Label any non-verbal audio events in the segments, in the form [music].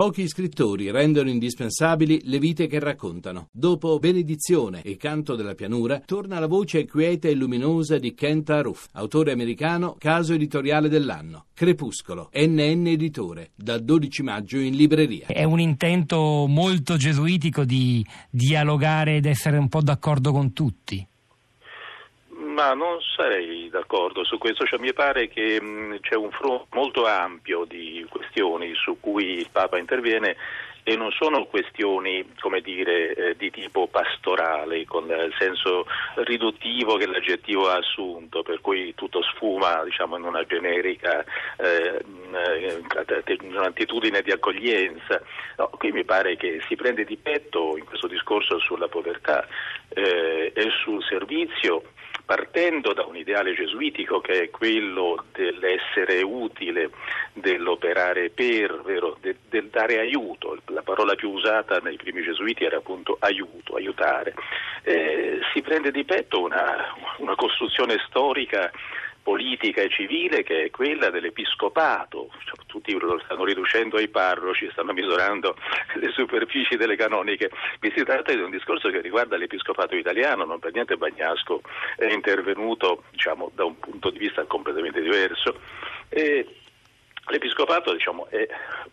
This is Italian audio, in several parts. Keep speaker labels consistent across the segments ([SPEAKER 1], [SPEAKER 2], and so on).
[SPEAKER 1] Pochi scrittori rendono indispensabili le vite che raccontano. Dopo Benedizione e Canto della pianura, torna la voce quieta e luminosa di Kent Aruf, autore americano, caso editoriale dell'anno. Crepuscolo, NN Editore, dal 12 maggio in libreria.
[SPEAKER 2] È un intento molto gesuitico di dialogare ed essere un po' d'accordo con tutti.
[SPEAKER 3] Ma non sarei d'accordo su questo, cioè, mi pare che mh, c'è un fronte molto ampio di questioni su cui il Papa interviene e non sono questioni dire, eh, di tipo pastorale, con il senso riduttivo che l'aggettivo ha assunto, per cui tutto sfuma diciamo, in una generica eh, un'attitudine di accoglienza. No, qui mi pare che si prende di petto in questo discorso sulla povertà eh, e sul servizio partendo da un ideale gesuitico che è quello dell'essere utile, dell'operare per, vero, de, del dare aiuto, la parola più usata nei primi gesuiti era appunto aiuto, aiutare, eh, si prende di petto una, una costruzione storica politica e civile che è quella dell'episcopato, cioè, tutti lo stanno riducendo ai parroci, stanno misurando le superfici delle canoniche, qui si tratta di un discorso che riguarda l'episcopato italiano, non per niente Bagnasco è intervenuto diciamo, da un punto di vista completamente diverso. E l'episcopato diciamo, è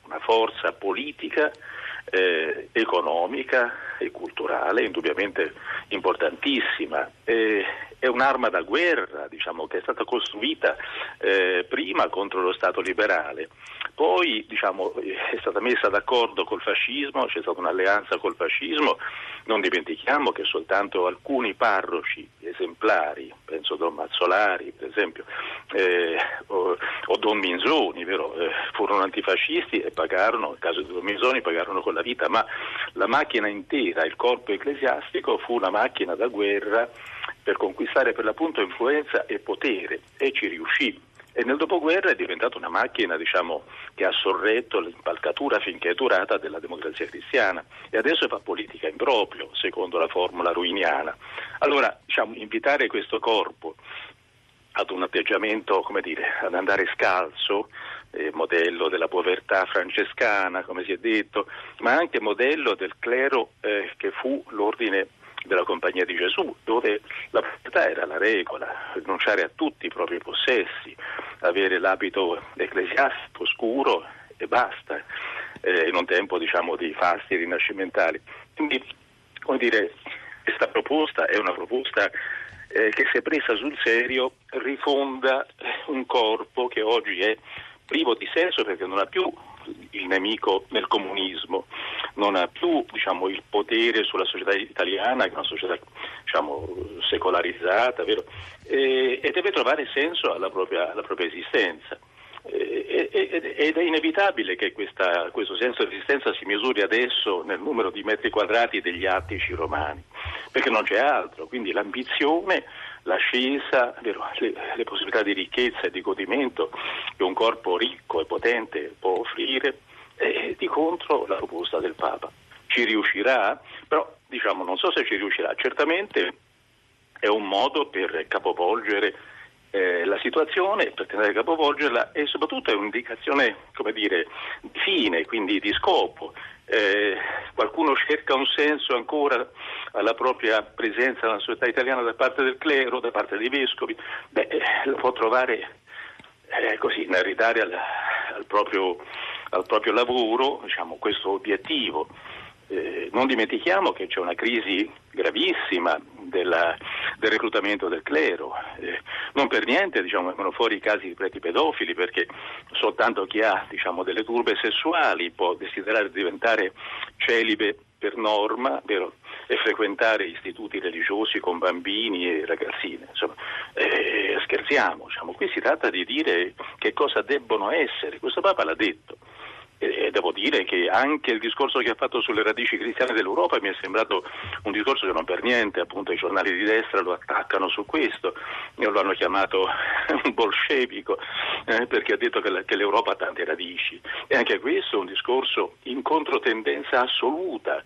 [SPEAKER 3] una forza politica eh, economica e culturale, indubbiamente importantissima. Eh, è un'arma da guerra diciamo, che è stata costruita eh, prima contro lo Stato liberale, poi diciamo, è stata messa d'accordo col fascismo, c'è stata un'alleanza col fascismo, non dimentichiamo che soltanto alcuni parroci esemplari, penso Don Mazzolari per esempio, eh, o, o, Don Minzoni, vero, eh, furono antifascisti e pagarono, nel caso di Don Minzoni pagarono con la vita, ma la macchina intera, il corpo ecclesiastico fu una macchina da guerra per conquistare per l'appunto influenza e potere e ci riuscì. E nel dopoguerra è diventata una macchina diciamo, che ha sorretto l'impalcatura finché è durata della democrazia cristiana e adesso fa politica in proprio, secondo la formula ruiniana. Allora, diciamo, invitare questo corpo ad un atteggiamento, come dire, ad andare scalzo, eh, modello della povertà francescana, come si è detto, ma anche modello del clero eh, che fu l'ordine della Compagnia di Gesù, dove la povertà era la regola, rinunciare a tutti i propri possessi, avere l'abito ecclesiastico scuro e basta, eh, in un tempo diciamo, di fasti rinascimentali. Quindi, come dire, questa proposta è una proposta eh, che se presa sul serio rifonda un corpo che oggi è privo di senso perché non ha più il nemico nel comunismo, non ha più diciamo, il potere sulla società italiana, che è una società diciamo, secolarizzata, e, e, deve trovare senso alla propria, alla propria esistenza. ed è inevitabile che questa, questo senso di esistenza si misuri adesso nel numero di metri quadrati degli attici romani, perché non c'è altro, quindi l'ambizione, l'ascesa, le, le possibilità di ricchezza e di godimento che un corpo ricco e potente può offrire, e di contro la proposta del Papa. Ci riuscirà? Però diciamo, non so se ci riuscirà, certamente è un modo per capovolgere eh, la situazione, per tentare di capovolgerla e soprattutto è un'indicazione, come dire, di fine, quindi di scopo. Eh, qualcuno cerca un senso ancora alla propria presenza nella società italiana da parte del clero, da parte dei vescovi, beh, eh, lo può trovare eh, così, nel ridare al, al proprio al proprio lavoro diciamo, questo obiettivo. Eh, non dimentichiamo che c'è una crisi gravissima della, del reclutamento del clero, eh, non per niente diciamo, vengono fuori i casi di preti pedofili perché soltanto chi ha diciamo, delle turbe sessuali può desiderare diventare celibe per norma vero? e frequentare istituti religiosi con bambini e ragazzine. Insomma, eh, scherziamo, diciamo. qui si tratta di dire che cosa debbono essere, questo Papa l'ha detto. Devo dire che anche il discorso che ha fatto sulle radici cristiane dell'Europa mi è sembrato un discorso che non per niente, appunto i giornali di destra lo attaccano su questo, lo hanno chiamato [laughs] un bolscevico eh, perché ha detto che, la, che, l'Europa ha tante radici. E anche questo è un discorso in controtendenza assoluta